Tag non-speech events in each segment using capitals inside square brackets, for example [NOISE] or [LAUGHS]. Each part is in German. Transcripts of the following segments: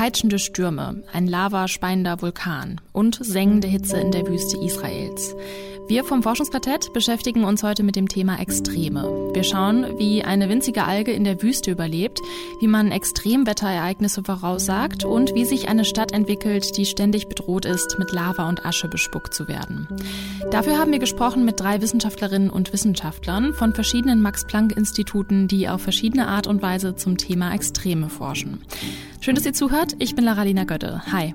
peitschende Stürme, ein lavaspeiender Vulkan und sengende Hitze in der Wüste Israels. Wir vom Forschungsquartett beschäftigen uns heute mit dem Thema Extreme. Wir schauen, wie eine winzige Alge in der Wüste überlebt, wie man Extremwetterereignisse voraussagt und wie sich eine Stadt entwickelt, die ständig bedroht ist, mit Lava und Asche bespuckt zu werden. Dafür haben wir gesprochen mit drei Wissenschaftlerinnen und Wissenschaftlern von verschiedenen Max-Planck-Instituten, die auf verschiedene Art und Weise zum Thema Extreme forschen. Schön, dass ihr zuhört. Ich bin Laralina Götte. Hi.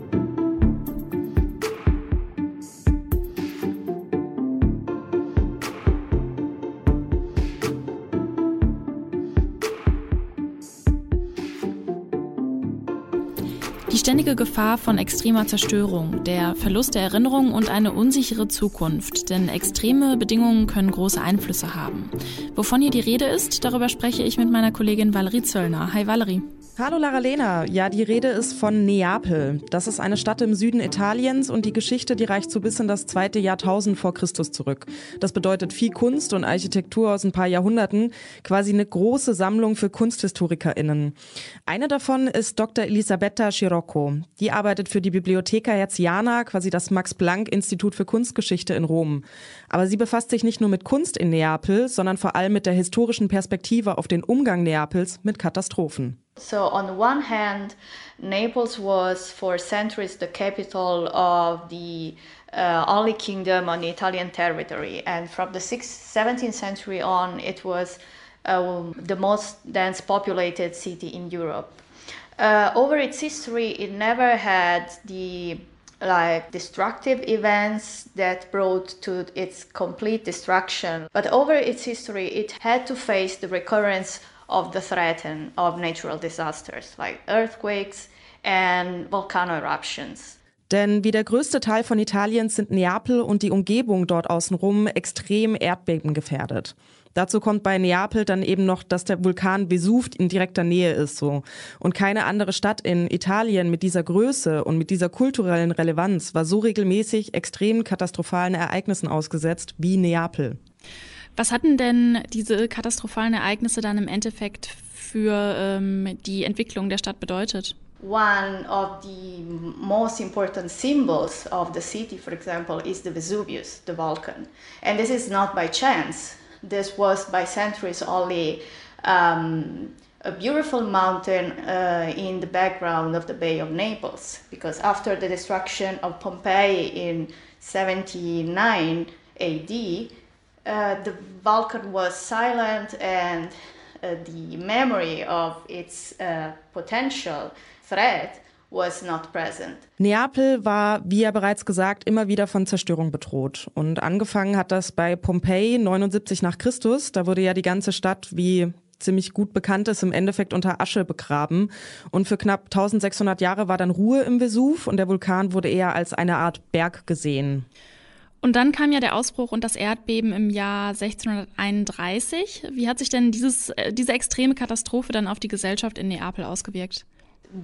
Ständige Gefahr von extremer Zerstörung, der Verlust der Erinnerung und eine unsichere Zukunft, denn extreme Bedingungen können große Einflüsse haben. Wovon hier die Rede ist, darüber spreche ich mit meiner Kollegin Valerie Zöllner. Hi Valerie. Hallo Lara Lena. Ja, die Rede ist von Neapel. Das ist eine Stadt im Süden Italiens und die Geschichte, die reicht so bis in das zweite Jahrtausend vor Christus zurück. Das bedeutet viel Kunst und Architektur aus ein paar Jahrhunderten, quasi eine große Sammlung für KunsthistorikerInnen. Eine davon ist Dr. Elisabetta Scirocco. Die arbeitet für die Bibliotheca Herziana, quasi das Max-Planck-Institut für Kunstgeschichte in Rom. Aber sie befasst sich nicht nur mit Kunst in Neapel, sondern vor allem mit der historischen Perspektive auf den Umgang Neapels mit Katastrophen. So, on the one hand, Naples was for centuries the capital of the uh, only kingdom on the Italian territory, and from the 6th, 17th century on, it was uh, the most dense populated city in Europe. Uh, over its history, it never had the like destructive events that brought to its complete destruction. But over its history, it had to face the recurrence of the threat of natural disasters like earthquakes and volcano eruptions. Denn wie der größte Teil von Italiens sind Neapel und die Umgebung dort außenrum extrem erdbebengefährdet. Dazu kommt bei Neapel dann eben noch, dass der Vulkan Vesuv in direkter Nähe ist so. Und keine andere Stadt in Italien mit dieser Größe und mit dieser kulturellen Relevanz war so regelmäßig extremen katastrophalen Ereignissen ausgesetzt wie Neapel. Was hatten denn diese katastrophalen Ereignisse dann im Endeffekt für ähm, die Entwicklung der Stadt bedeutet? One of the most important symbols of the city, for example, is the Vesuvius, the volcano. And this is not by chance. This was by centuries only um, a beautiful mountain uh, in the background of the Bay of Naples. Because after the destruction of Pompeii in 79 AD, uh, the Balkan was silent and uh, the memory of its uh, potential threat was not present. Neapel war, wie ja bereits gesagt, immer wieder von Zerstörung bedroht. Und angefangen hat das bei Pompeji 79 nach Christus. Da wurde ja die ganze Stadt, wie ziemlich gut bekannt ist, im Endeffekt unter Asche begraben. Und für knapp 1600 Jahre war dann Ruhe im Vesuv und der Vulkan wurde eher als eine Art Berg gesehen. Und dann kam ja der Ausbruch und das Erdbeben im Jahr 1631. Wie hat sich denn dieses, äh, diese extreme Katastrophe dann auf die Gesellschaft in Neapel ausgewirkt?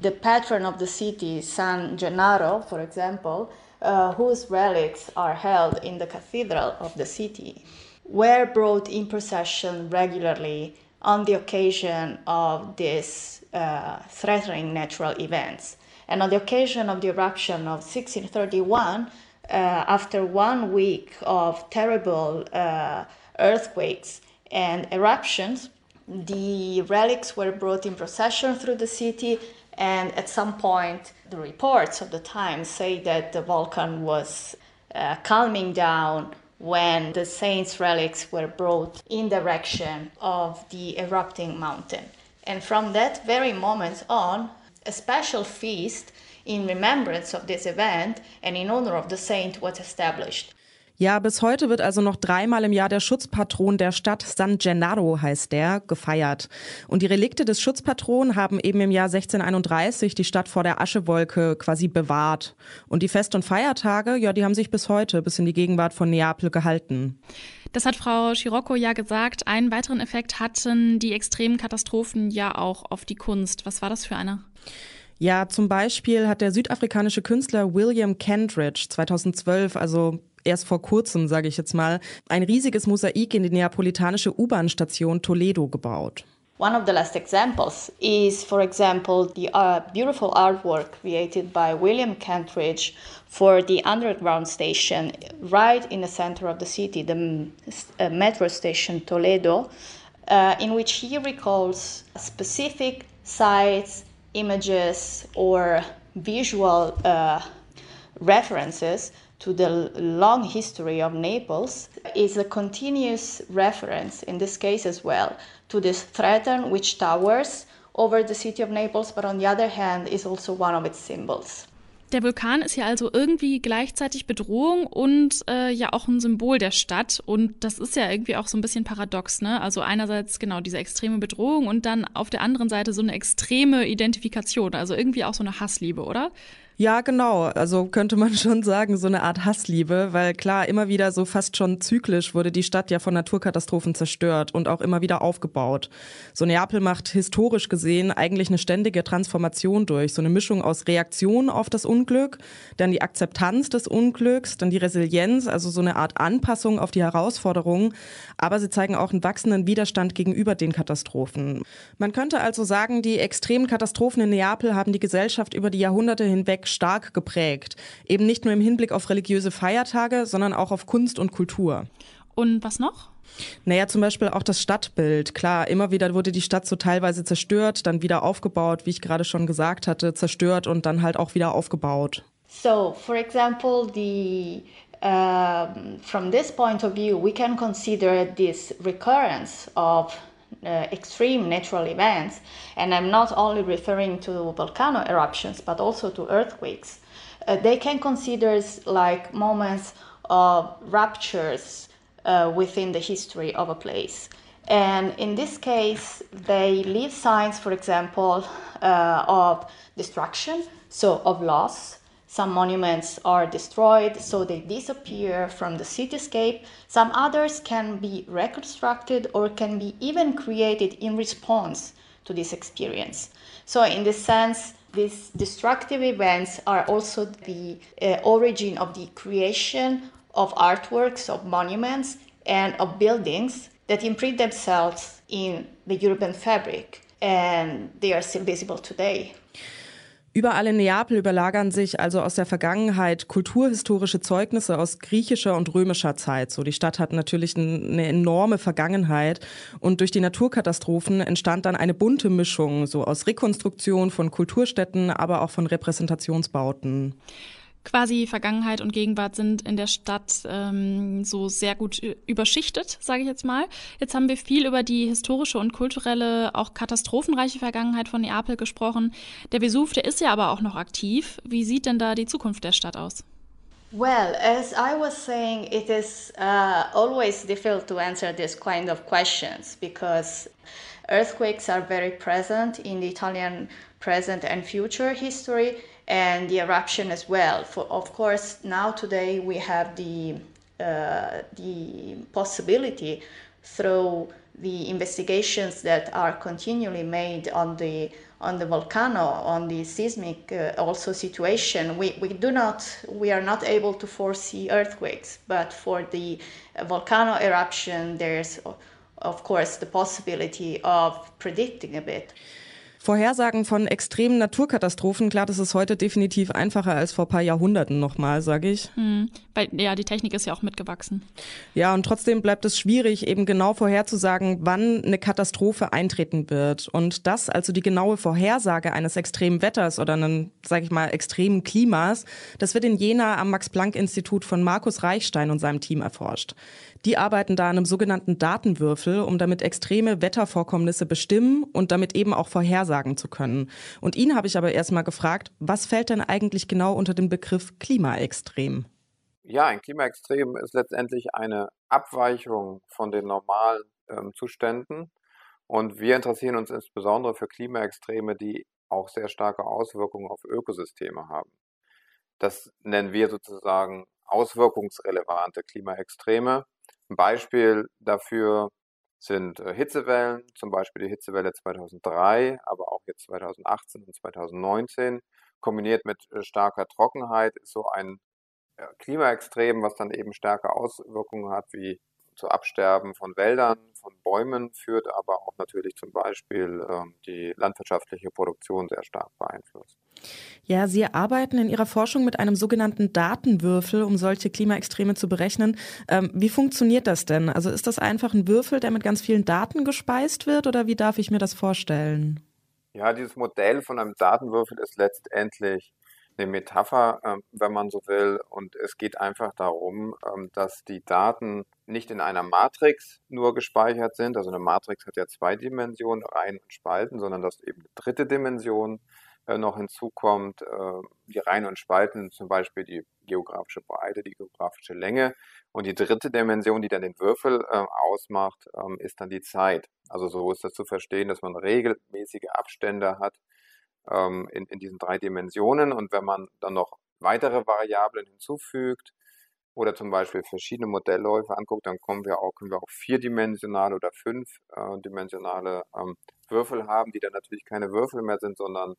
The patron of the city, San Gennaro, for example, uh, whose relics are held in the cathedral of the city, were brought in procession regularly on the occasion of these uh, threatening natural events. And on the occasion of the eruption of 1631, uh, after one week of terrible uh, earthquakes and eruptions, the relics were brought in procession through the city, and at some point, the reports of the time say that the volcano was uh, calming down when the saints' relics were brought in direction of the erupting mountain. And from that very moment on, a special feast in remembrance of this event and in honor of the saint was established. Ja, bis heute wird also noch dreimal im Jahr der Schutzpatron der Stadt San Gennaro heißt der, gefeiert. Und die Relikte des Schutzpatronen haben eben im Jahr 1631 die Stadt vor der Aschewolke quasi bewahrt. Und die Fest- und Feiertage, ja, die haben sich bis heute, bis in die Gegenwart von Neapel gehalten. Das hat Frau Scirocco ja gesagt. Einen weiteren Effekt hatten die extremen Katastrophen ja auch auf die Kunst. Was war das für einer? Ja, zum Beispiel hat der südafrikanische Künstler William Kentridge 2012, also erst vor kurzem, sage ich jetzt mal, ein riesiges Mosaik in die neapolitanische U-Bahn-Station Toledo gebaut. One of the last examples is, for example, the uh, beautiful artwork created by William Kentridge for the underground station right in the center of the city, the uh, metro station Toledo, uh, in which he recalls specific sites, images, or visual uh, references to the long history of Naples is a continuous reference, in this case as well, to this threat which towers over the city of Naples, but on the other hand is also one of its symbols. Der Vulkan ist ja also irgendwie gleichzeitig Bedrohung und äh, ja auch ein Symbol der Stadt. Und das ist ja irgendwie auch so ein bisschen paradox, ne? Also einerseits genau diese extreme Bedrohung und dann auf der anderen Seite so eine extreme Identifikation. Also irgendwie auch so eine Hassliebe, oder? Ja, genau. Also könnte man [LAUGHS] schon sagen, so eine Art Hassliebe, weil klar, immer wieder so fast schon zyklisch wurde die Stadt ja von Naturkatastrophen zerstört und auch immer wieder aufgebaut. So Neapel macht historisch gesehen eigentlich eine ständige Transformation durch. So eine Mischung aus Reaktion auf das Unglück, dann die Akzeptanz des Unglücks, dann die Resilienz, also so eine Art Anpassung auf die Herausforderungen. Aber sie zeigen auch einen wachsenden Widerstand gegenüber den Katastrophen. Man könnte also sagen, die extremen Katastrophen in Neapel haben die Gesellschaft über die Jahrhunderte hinweg stark geprägt. Eben nicht nur im Hinblick auf religiöse Feiertage, sondern auch auf Kunst und Kultur. Und was noch? Naja, zum Beispiel auch das Stadtbild. Klar, immer wieder wurde die Stadt so teilweise zerstört, dann wieder aufgebaut, wie ich gerade schon gesagt hatte, zerstört und dann halt auch wieder aufgebaut. So, for example, the um, from this point of view, we can consider this recurrence of uh, extreme natural events, and I'm not only referring to volcano eruptions but also to earthquakes, uh, they can consider like moments of ruptures uh, within the history of a place. And in this case, they leave signs, for example, uh, of destruction, so of loss, some monuments are destroyed, so they disappear from the cityscape. Some others can be reconstructed or can be even created in response to this experience. So, in this sense, these destructive events are also the uh, origin of the creation of artworks, of monuments, and of buildings that imprint themselves in the European fabric, and they are still visible today. Überall in Neapel überlagern sich also aus der Vergangenheit kulturhistorische Zeugnisse aus griechischer und römischer Zeit. So, die Stadt hat natürlich eine enorme Vergangenheit und durch die Naturkatastrophen entstand dann eine bunte Mischung, so aus Rekonstruktion von Kulturstätten, aber auch von Repräsentationsbauten quasi Vergangenheit und Gegenwart sind in der Stadt ähm, so sehr gut überschichtet, sage ich jetzt mal. Jetzt haben wir viel über die historische und kulturelle, auch katastrophenreiche Vergangenheit von Neapel gesprochen. Der Vesuv, der ist ja aber auch noch aktiv. Wie sieht denn da die Zukunft der Stadt aus? Well, as I was saying, it is uh, always difficult to answer this kind of questions because earthquakes are very present in the Italian present and future history. And the eruption as well. For of course, now today we have the uh, the possibility through the investigations that are continually made on the on the volcano on the seismic uh, also situation we, we do not we are not able to foresee earthquakes but for the volcano eruption there's of course the possibility of predicting a bit Vorhersagen von extremen Naturkatastrophen, klar, das ist heute definitiv einfacher als vor ein paar Jahrhunderten nochmal, sage ich. Hm, weil ja, die Technik ist ja auch mitgewachsen. Ja, und trotzdem bleibt es schwierig, eben genau vorherzusagen, wann eine Katastrophe eintreten wird. Und das, also die genaue Vorhersage eines extremen Wetters oder einen, sage ich mal, extremen Klimas, das wird in Jena am Max-Planck-Institut von Markus Reichstein und seinem Team erforscht. Die arbeiten da an einem sogenannten Datenwürfel, um damit extreme Wettervorkommnisse bestimmen und damit eben auch vorhersagen zu können. Und ihn habe ich aber erstmal gefragt, was fällt denn eigentlich genau unter den Begriff Klimaextrem? Ja, ein Klimaextrem ist letztendlich eine Abweichung von den normalen ähm, Zuständen. Und wir interessieren uns insbesondere für Klimaextreme, die auch sehr starke Auswirkungen auf Ökosysteme haben. Das nennen wir sozusagen auswirkungsrelevante Klimaextreme. Ein Beispiel dafür sind äh, Hitzewellen, zum Beispiel die Hitzewelle 2003, aber auch jetzt 2018 und 2019. Kombiniert mit äh, starker Trockenheit ist so ein Klimaextrem, was dann eben starke Auswirkungen hat, wie zu Absterben von Wäldern, von Bäumen führt, aber auch natürlich zum Beispiel ähm, die landwirtschaftliche Produktion sehr stark beeinflusst. Ja, Sie arbeiten in Ihrer Forschung mit einem sogenannten Datenwürfel, um solche Klimaextreme zu berechnen. Ähm, wie funktioniert das denn? Also ist das einfach ein Würfel, der mit ganz vielen Daten gespeist wird oder wie darf ich mir das vorstellen? Ja, dieses Modell von einem Datenwürfel ist letztendlich eine Metapher, ähm, wenn man so will. Und es geht einfach darum, ähm, dass die Daten nicht in einer Matrix nur gespeichert sind. Also eine Matrix hat ja zwei Dimensionen, Reihen und Spalten, sondern dass eben eine dritte Dimension äh, noch hinzukommt. Äh, die Reihen und Spalten, zum Beispiel die geografische Breite, die geografische Länge. Und die dritte Dimension, die dann den Würfel ausmacht, ähm, ist dann die Zeit. Also so ist das zu verstehen, dass man regelmäßige Abstände hat ähm, in, in diesen drei Dimensionen. Und wenn man dann noch weitere Variablen hinzufügt oder zum Beispiel verschiedene Modellläufe anguckt, dann kommen wir auch, können wir auch vierdimensionale oder fünfdimensionale äh, ähm, Würfel haben, die dann natürlich keine Würfel mehr sind, sondern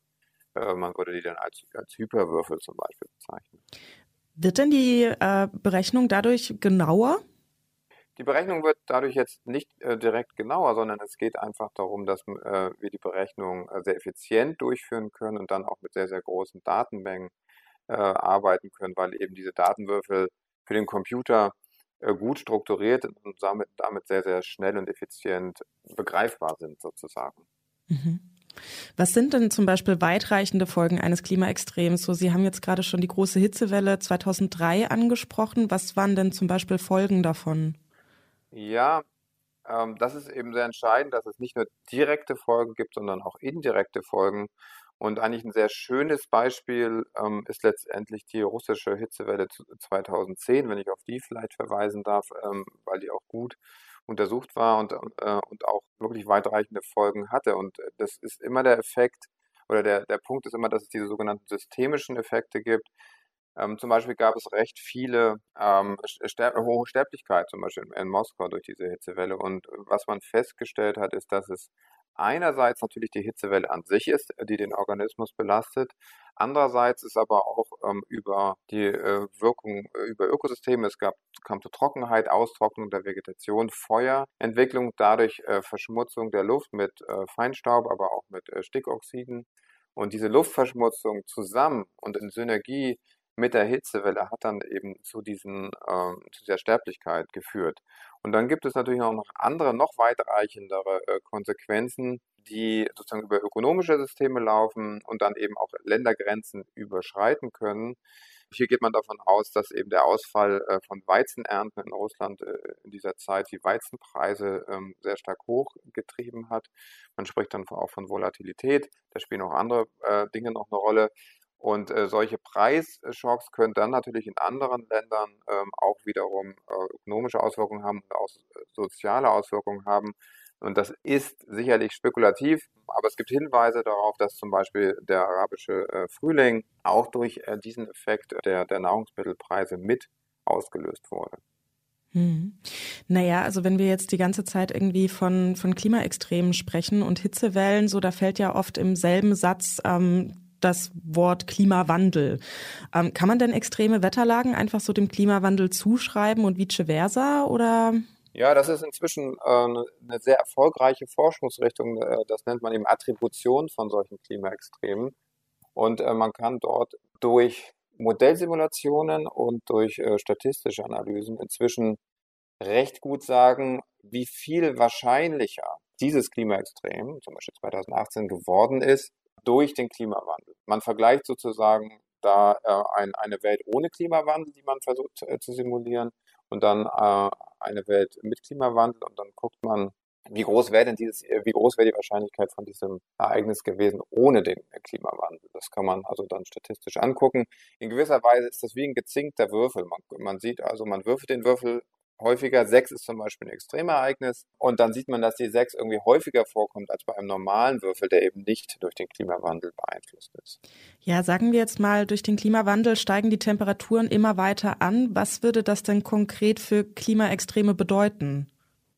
äh, man würde die dann als, als Hyperwürfel zum Beispiel bezeichnen. Wird denn die äh, Berechnung dadurch genauer? Die Berechnung wird dadurch jetzt nicht äh, direkt genauer, sondern es geht einfach darum, dass äh, wir die Berechnung äh, sehr effizient durchführen können und dann auch mit sehr, sehr großen Datenmengen äh, arbeiten können, weil eben diese Datenwürfel für den Computer äh, gut strukturiert und damit, damit sehr, sehr schnell und effizient begreifbar sind sozusagen. Mhm. Was sind denn zum Beispiel weitreichende Folgen eines Klimaextrems? So, Sie haben jetzt gerade schon die große Hitzewelle 2003 angesprochen. Was waren denn zum Beispiel Folgen davon? Ja, ähm, das ist eben sehr entscheidend, dass es nicht nur direkte Folgen gibt, sondern auch indirekte Folgen. Und eigentlich ein sehr schönes Beispiel ähm, ist letztendlich die russische Hitzewelle 2010, wenn ich auf die vielleicht verweisen darf, ähm, weil die auch gut untersucht war und, äh, und auch wirklich weitreichende Folgen hatte. Und äh, das ist immer der Effekt, oder der, der Punkt ist immer, dass es diese sogenannten systemischen Effekte gibt, ähm, zum Beispiel gab es recht viele ähm, Ster hohe Sterblichkeit, zum Beispiel in, Moskau durch diese Hitzewelle. Und was man festgestellt hat, ist, dass es einerseits natürlich die Hitzewelle an sich ist, die den Organismus belastet. Andererseits ist aber auch ähm, über die äh, Wirkung äh, über Ökosysteme, es gab, kam zu Trockenheit, Austrocknung der Vegetation, Feuerentwicklung, dadurch äh, Verschmutzung der Luft mit äh, Feinstaub, aber auch mit äh, Stickoxiden. Und diese Luftverschmutzung zusammen und in Synergie mit der Hitzewelle hat dann eben zu, diesen, ähm, zu dieser Sterblichkeit geführt. Und dann gibt es natürlich auch noch andere, noch weitreichendere äh, Konsequenzen, die sozusagen über ökonomische Systeme laufen und dann eben auch Ländergrenzen überschreiten können. Hier geht man davon aus, dass eben der Ausfall äh, von Weizenernten in Russland äh, in dieser Zeit die Weizenpreise ähm, sehr stark hochgetrieben hat. Man spricht dann auch von Volatilität. Da spielen auch andere äh, Dinge noch eine Rolle. Und äh, solche Preisschocks können dann natürlich in anderen Ländern ähm, auch wiederum äh, ökonomische Auswirkungen haben und auch äh, soziale Auswirkungen haben. Und das ist sicherlich spekulativ, aber es gibt Hinweise darauf, dass zum Beispiel der arabische äh, Frühling auch durch äh, diesen Effekt der, der Nahrungsmittelpreise mit ausgelöst wurde. Hm. Naja, also wenn wir jetzt die ganze Zeit irgendwie von, von Klimaextremen sprechen und Hitzewellen, so da fällt ja oft im selben Satz ähm, das Wort Klimawandel. Ähm, kann man denn extreme Wetterlagen einfach so dem Klimawandel zuschreiben und vice versa oder? Ja, das ist inzwischen äh, eine sehr erfolgreiche Forschungsrichtung. Äh, das nennt man eben Attribution von solchen Klimaextremen. Und äh, man kann dort durch Modellsimulationen und durch äh, statistische Analysen inzwischen recht gut sagen, wie viel wahrscheinlicher dieses Klimaextrem, zum Beispiel 2018, geworden ist, durch den Klimawandel. Man vergleicht sozusagen da äh, ein, eine Welt ohne Klimawandel, die man versucht äh, zu simulieren, und dann äh, eine Welt mit Klimawandel und dann guckt man, wie groß wäre denn dieses, äh, wie groß wäre die Wahrscheinlichkeit von diesem Ereignis gewesen ohne den Klimawandel? Das kann man also dann statistisch angucken. In gewisser Weise ist das wie ein gezinkter Würfel. Man, man sieht also, man würfelt den Würfel häufiger. Sechs ist zum Beispiel ein Extremereignis. Und dann sieht man, dass die sechs irgendwie häufiger vorkommt als bei einem normalen Würfel, der eben nicht durch den Klimawandel beeinflusst ist. Ja, sagen wir jetzt mal, durch den Klimawandel steigen die Temperaturen immer weiter an. Was würde das denn konkret für Klimaextreme bedeuten?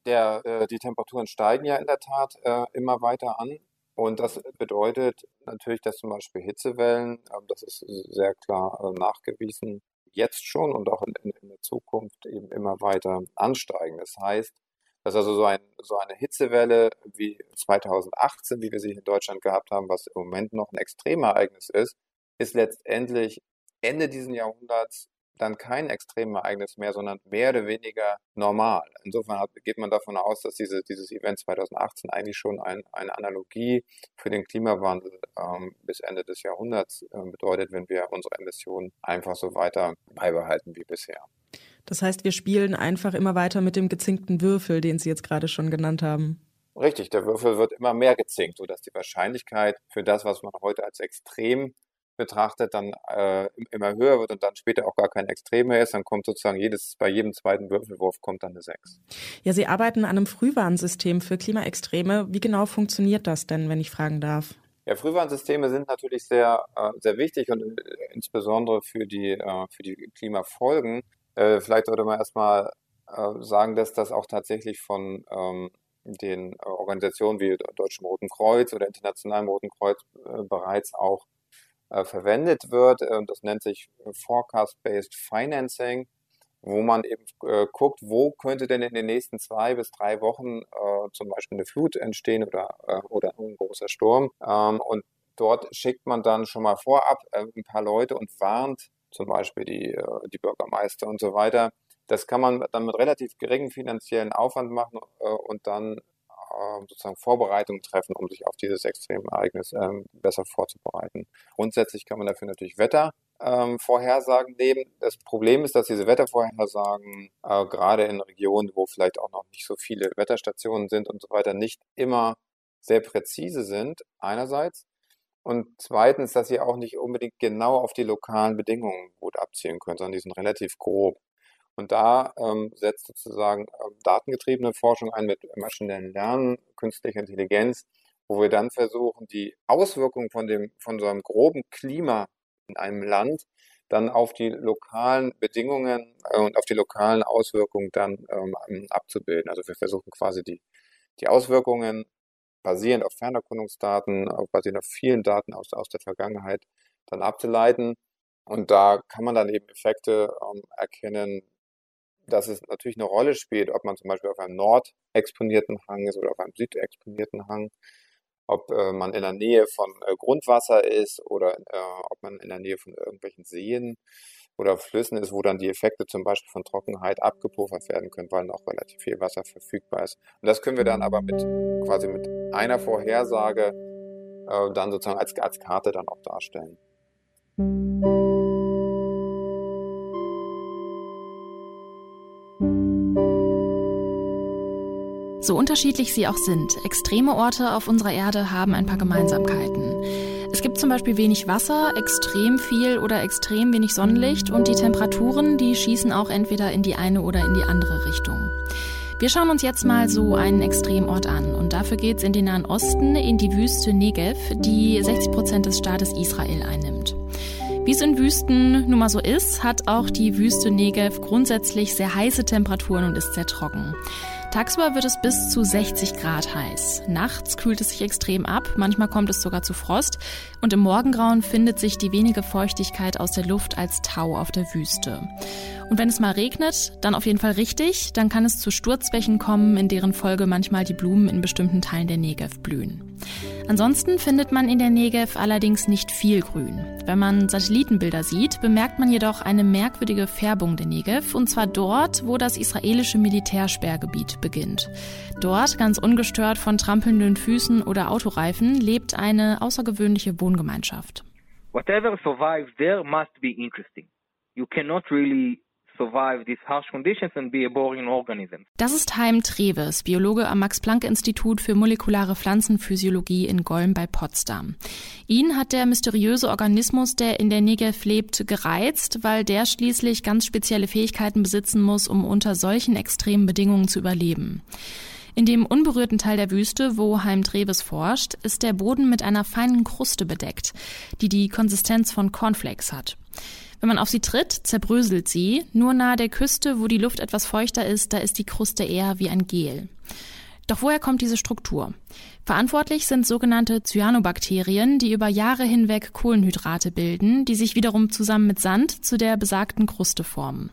der, äh, die Temperaturen steigen ja in der Tat äh, immer weiter an. Und das bedeutet natürlich, dass zum Beispiel Hitzewellen, äh, das ist sehr klar äh, nachgewiesen, jetzt schon und auch in, in, der Zukunft eben immer weiter ansteigen. Das heißt, dass also so, ein, so eine Hitzewelle wie 2018, wie wir sie in Deutschland gehabt haben, was im Moment noch ein Extremereignis ist, ist letztendlich Ende dieses Jahrhunderts dann kein Extremereignis mehr, sondern mehr oder weniger normal. Insofern hat, geht man davon aus, dass diese, dieses Event 2018 eigentlich schon ein, eine Analogie für den Klimawandel ähm, bis Ende des Jahrhunderts äh, bedeutet, wenn wir unsere Emissionen einfach so weiter beibehalten wie bisher. Das heißt, wir spielen einfach immer weiter mit dem gezinkten Würfel, den Sie jetzt gerade schon genannt haben. Richtig, der Würfel wird immer mehr gezinkt, sodass die Wahrscheinlichkeit für das, was man heute als extrem betrachtet, dann äh, immer höher wird und dann später auch gar kein Extrem mehr ist, dann kommt sozusagen jedes, bei jedem zweiten Würfelwurf kommt dann eine 6. Ja, Sie arbeiten an einem Frühwarnsystem für Klimaextreme. Wie genau funktioniert das denn, wenn ich fragen darf? Ja, Frühwarnsysteme sind natürlich sehr, äh, sehr wichtig und äh, insbesondere für die, äh, für die Klimafolgen. Vielleicht sollte man erstmal sagen, dass das auch tatsächlich von ähm, den Organisationen wie Deutschem Roten Kreuz oder Internationalem Roten Kreuz bereits auch verwendet wird. Äh, das nennt sich äh, Forecast-Based Financing, wo man eben äh, guckt, wo könnte denn in den nächsten zwei bis drei Wochen äh, zum Beispiel eine Flut entstehen oder, äh, oder ein großer Sturm. Ähm, und dort schickt man dann schon mal vorab ein paar Leute und warnt zum Beispiel die, die Bürgermeister und so weiter. Das kann man dann mit relativ geringem finanziellen Aufwand machen und dann sozusagen Vorbereitungen treffen, um sich auf dieses Extremereignis ähm, besser vorzubereiten. Grundsätzlich kann man dafür natürlich Wettervorhersagen ähm, nehmen. Das Problem ist, dass diese Wettervorhersagen äh, gerade in Regionen, wo vielleicht auch noch nicht so viele Wetterstationen sind und so weiter, nicht immer sehr präzise sind, einerseits. Und zweitens, dass sie auch nicht unbedingt genau auf die lokalen Bedingungen gut abzielen können, sondern die sind relativ grob. Und da ähm, setzt sozusagen ähm, datengetriebene Forschung ein mit maschinellen Lernen, künstlicher Intelligenz, wo wir dann versuchen, die Auswirkungen von dem, von so einem groben Klima in einem Land dann auf die lokalen Bedingungen äh, und auf die lokalen Auswirkungen dann ähm, abzubilden. Also wir versuchen quasi die, die Auswirkungen basierend auf Fernerkundungsdaten, basierend auf vielen Daten aus, aus der Vergangenheit dann abzuleiten. Und da kann man dann eben Effekte ähm, erkennen, dass es natürlich eine Rolle spielt, ob man zum Beispiel auf einem nordexponierten Hang ist oder auf einem südexponierten Hang, ob äh, man in der Nähe von äh, Grundwasser ist oder äh, ob man in der Nähe von irgendwelchen Seen oder Flüssen ist, wo dann die Effekte zum Beispiel von Trockenheit abgepuffert werden können, weil noch relativ viel Wasser verfügbar ist. Und das können wir dann aber mit quasi mit einer Vorhersage äh, dann sozusagen als, als Karte dann auch darstellen. So unterschiedlich sie auch sind, extreme Orte auf unserer Erde haben ein paar Gemeinsamkeiten. Es gibt zum Beispiel wenig Wasser, extrem viel oder extrem wenig Sonnenlicht und die Temperaturen, die schießen auch entweder in die eine oder in die andere Richtung. Wir schauen uns jetzt mal so einen Extremort an und dafür geht's in den Nahen Osten, in die Wüste Negev, die 60 Prozent des Staates Israel einnimmt. Wie es in Wüsten nun mal so ist, hat auch die Wüste Negev grundsätzlich sehr heiße Temperaturen und ist sehr trocken. Tagsüber wird es bis zu 60 Grad heiß. Nachts kühlt es sich extrem ab, manchmal kommt es sogar zu Frost und im Morgengrauen findet sich die wenige Feuchtigkeit aus der Luft als Tau auf der Wüste. Und wenn es mal regnet, dann auf jeden Fall richtig, dann kann es zu Sturzbächen kommen, in deren Folge manchmal die Blumen in bestimmten Teilen der Negev blühen. Ansonsten findet man in der Negev allerdings nicht viel Grün. Wenn man Satellitenbilder sieht, bemerkt man jedoch eine merkwürdige Färbung der Negev, und zwar dort, wo das israelische Militärsperrgebiet beginnt. Dort, ganz ungestört von trampelnden Füßen oder Autoreifen, lebt eine außergewöhnliche Wohngemeinschaft. Whatever survives there must be interesting. You cannot really das ist Heim Treves, Biologe am Max-Planck-Institut für molekulare Pflanzenphysiologie in Golm bei Potsdam. Ihn hat der mysteriöse Organismus, der in der Negev lebt, gereizt, weil der schließlich ganz spezielle Fähigkeiten besitzen muss, um unter solchen extremen Bedingungen zu überleben. In dem unberührten Teil der Wüste, wo Heim Treves forscht, ist der Boden mit einer feinen Kruste bedeckt, die die Konsistenz von Cornflakes hat. Wenn man auf sie tritt, zerbröselt sie. Nur nahe der Küste, wo die Luft etwas feuchter ist, da ist die Kruste eher wie ein Gel. Doch woher kommt diese Struktur? Verantwortlich sind sogenannte Cyanobakterien, die über Jahre hinweg Kohlenhydrate bilden, die sich wiederum zusammen mit Sand zu der besagten Kruste formen.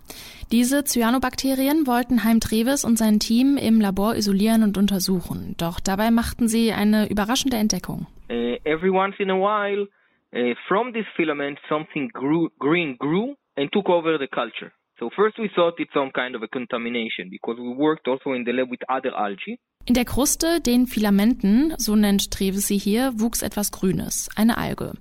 Diese Cyanobakterien wollten Heim Treves und sein Team im Labor isolieren und untersuchen. Doch dabei machten sie eine überraschende Entdeckung. Uh, every once in a while, uh, from this filament, something grew, green grew and took over the culture. So first we thought it's some kind of a contamination because we worked also in the lab with other algae. In der Kruste, den Filamenten, so nennt Treves sie hier, wuchs etwas Grünes, eine Alge.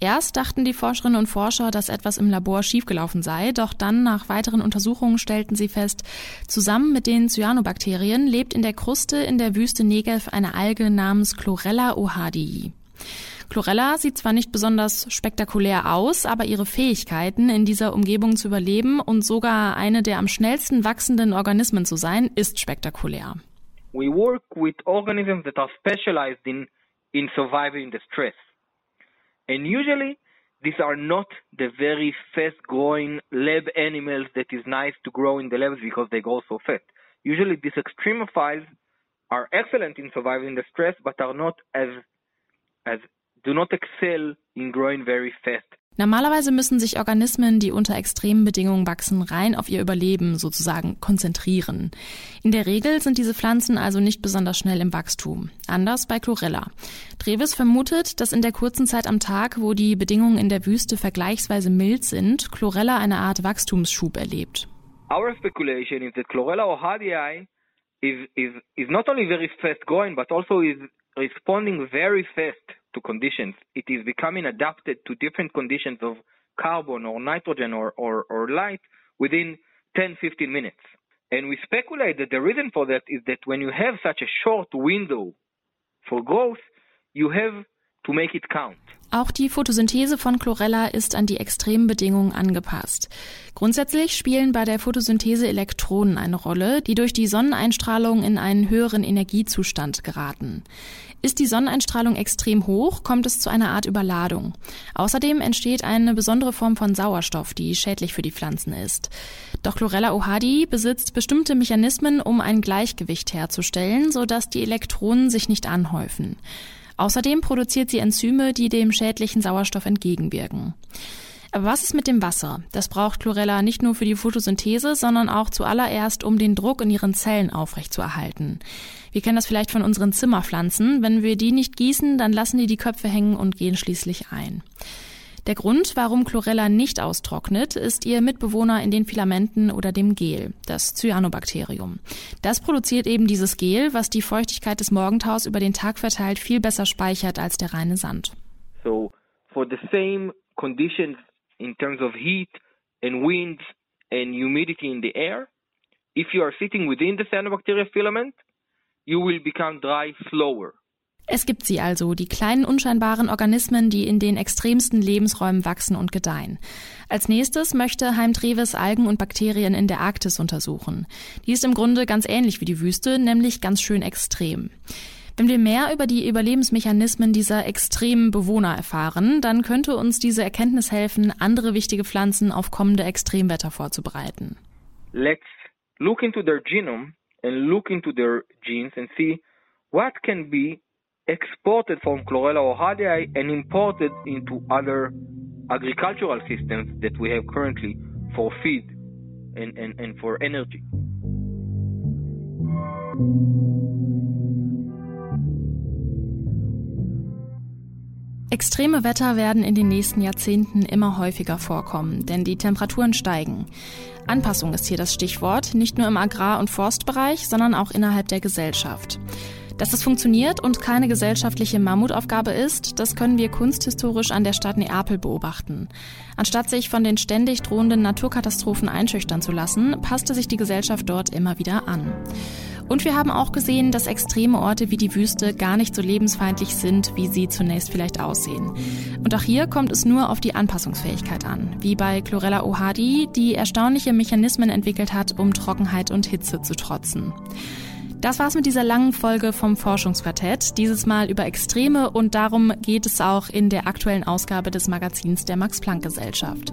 Erst dachten die Forscherinnen und Forscher, dass etwas im Labor schiefgelaufen sei, doch dann nach weiteren Untersuchungen stellten sie fest, zusammen mit den Cyanobakterien lebt in der Kruste in der Wüste Negev eine Alge namens Chlorella ohadii. Chlorella sieht zwar nicht besonders spektakulär aus, aber ihre Fähigkeiten, in dieser Umgebung zu überleben und sogar eine der am schnellsten wachsenden Organismen zu sein, ist spektakulär. we work with organisms that are specialized in, in surviving the stress. And usually, these are not the very fast growing lab animals that is nice to grow in the labs because they grow so fast. Usually, these extremophiles are excellent in surviving the stress, but are not as, as do not excel in growing very fast. Normalerweise müssen sich Organismen, die unter extremen Bedingungen wachsen, rein auf ihr Überleben sozusagen konzentrieren. In der Regel sind diese Pflanzen also nicht besonders schnell im Wachstum. Anders bei Chlorella. Treves vermutet, dass in der kurzen Zeit am Tag, wo die Bedingungen in der Wüste vergleichsweise mild sind, Chlorella eine Art Wachstumsschub erlebt. Our speculation is that Chlorella ohadii is, is, is not only very fast growing, but also is responding very fast to conditions. It is becoming adapted to different conditions of carbon or nitrogen or, or, or light within 10, 15 minutes. And we speculate that the reason for that is that when you have such a short window for growth, you have to make it count. Auch die Photosynthese von Chlorella ist an die extremen Bedingungen angepasst. Grundsätzlich spielen bei der Photosynthese Elektronen eine Rolle, die durch die Sonneneinstrahlung in einen höheren Energiezustand geraten. Ist die Sonneneinstrahlung extrem hoch, kommt es zu einer Art Überladung. Außerdem entsteht eine besondere Form von Sauerstoff, die schädlich für die Pflanzen ist. Doch Chlorella ohadi besitzt bestimmte Mechanismen, um ein Gleichgewicht herzustellen, sodass die Elektronen sich nicht anhäufen. Außerdem produziert sie Enzyme, die dem schädlichen Sauerstoff entgegenwirken. Aber was ist mit dem Wasser? Das braucht Chlorella nicht nur für die Photosynthese, sondern auch zuallererst, um den Druck in ihren Zellen aufrechtzuerhalten. Wir kennen das vielleicht von unseren Zimmerpflanzen. Wenn wir die nicht gießen, dann lassen die die Köpfe hängen und gehen schließlich ein. Der Grund, warum Chlorella nicht austrocknet, ist ihr Mitbewohner in den Filamenten oder dem Gel, das Cyanobakterium. Das produziert eben dieses Gel, was die Feuchtigkeit des Morgentaus über den Tag verteilt viel besser speichert als der reine Sand. So, for the same conditions in terms of heat and wind and humidity in the air, if you are sitting within the cyanobacteria filament, you will become dry slower. Es gibt sie also, die kleinen unscheinbaren Organismen, die in den extremsten Lebensräumen wachsen und gedeihen. Als nächstes möchte Heim Treves Algen und Bakterien in der Arktis untersuchen. Die ist im Grunde ganz ähnlich wie die Wüste, nämlich ganz schön extrem. Wenn wir mehr über die Überlebensmechanismen dieser extremen Bewohner erfahren, dann könnte uns diese Erkenntnis helfen, andere wichtige Pflanzen auf kommende Extremwetter vorzubereiten. Let's look into their genome and look into their genes and see what can be exported from Chlorella ohadii and imported into other agricultural systems that we have currently for feed and, and, and for energy. Extreme Wetter werden in den nächsten Jahrzehnten immer häufiger vorkommen, denn die Temperaturen steigen. Anpassung ist hier das Stichwort, nicht nur im Agrar- und Forstbereich, sondern auch innerhalb der Gesellschaft. Dass es funktioniert und keine gesellschaftliche Mammutaufgabe ist, das können wir kunsthistorisch an der Stadt Neapel beobachten. Anstatt sich von den ständig drohenden Naturkatastrophen einschüchtern zu lassen, passte sich die Gesellschaft dort immer wieder an. Und wir haben auch gesehen, dass extreme Orte wie die Wüste gar nicht so lebensfeindlich sind, wie sie zunächst vielleicht aussehen. Und auch hier kommt es nur auf die Anpassungsfähigkeit an, wie bei Chlorella ohadi, die erstaunliche Mechanismen entwickelt hat, um Trockenheit und Hitze zu trotzen. Das war's mit dieser langen Folge vom Forschungsquartett. Dieses Mal über Extreme und darum geht es auch in der aktuellen Ausgabe des Magazins der Max-Planck-Gesellschaft.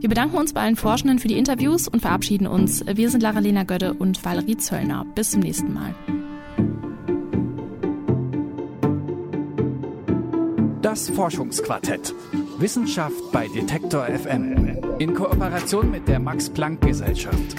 Wir bedanken uns bei allen Forschenden für die Interviews und verabschieden uns. Wir sind Lara-Lena Gödde und Valerie Zöllner. Bis zum nächsten Mal. Das Forschungsquartett. Wissenschaft bei Detektor FM. In Kooperation mit der Max-Planck-Gesellschaft.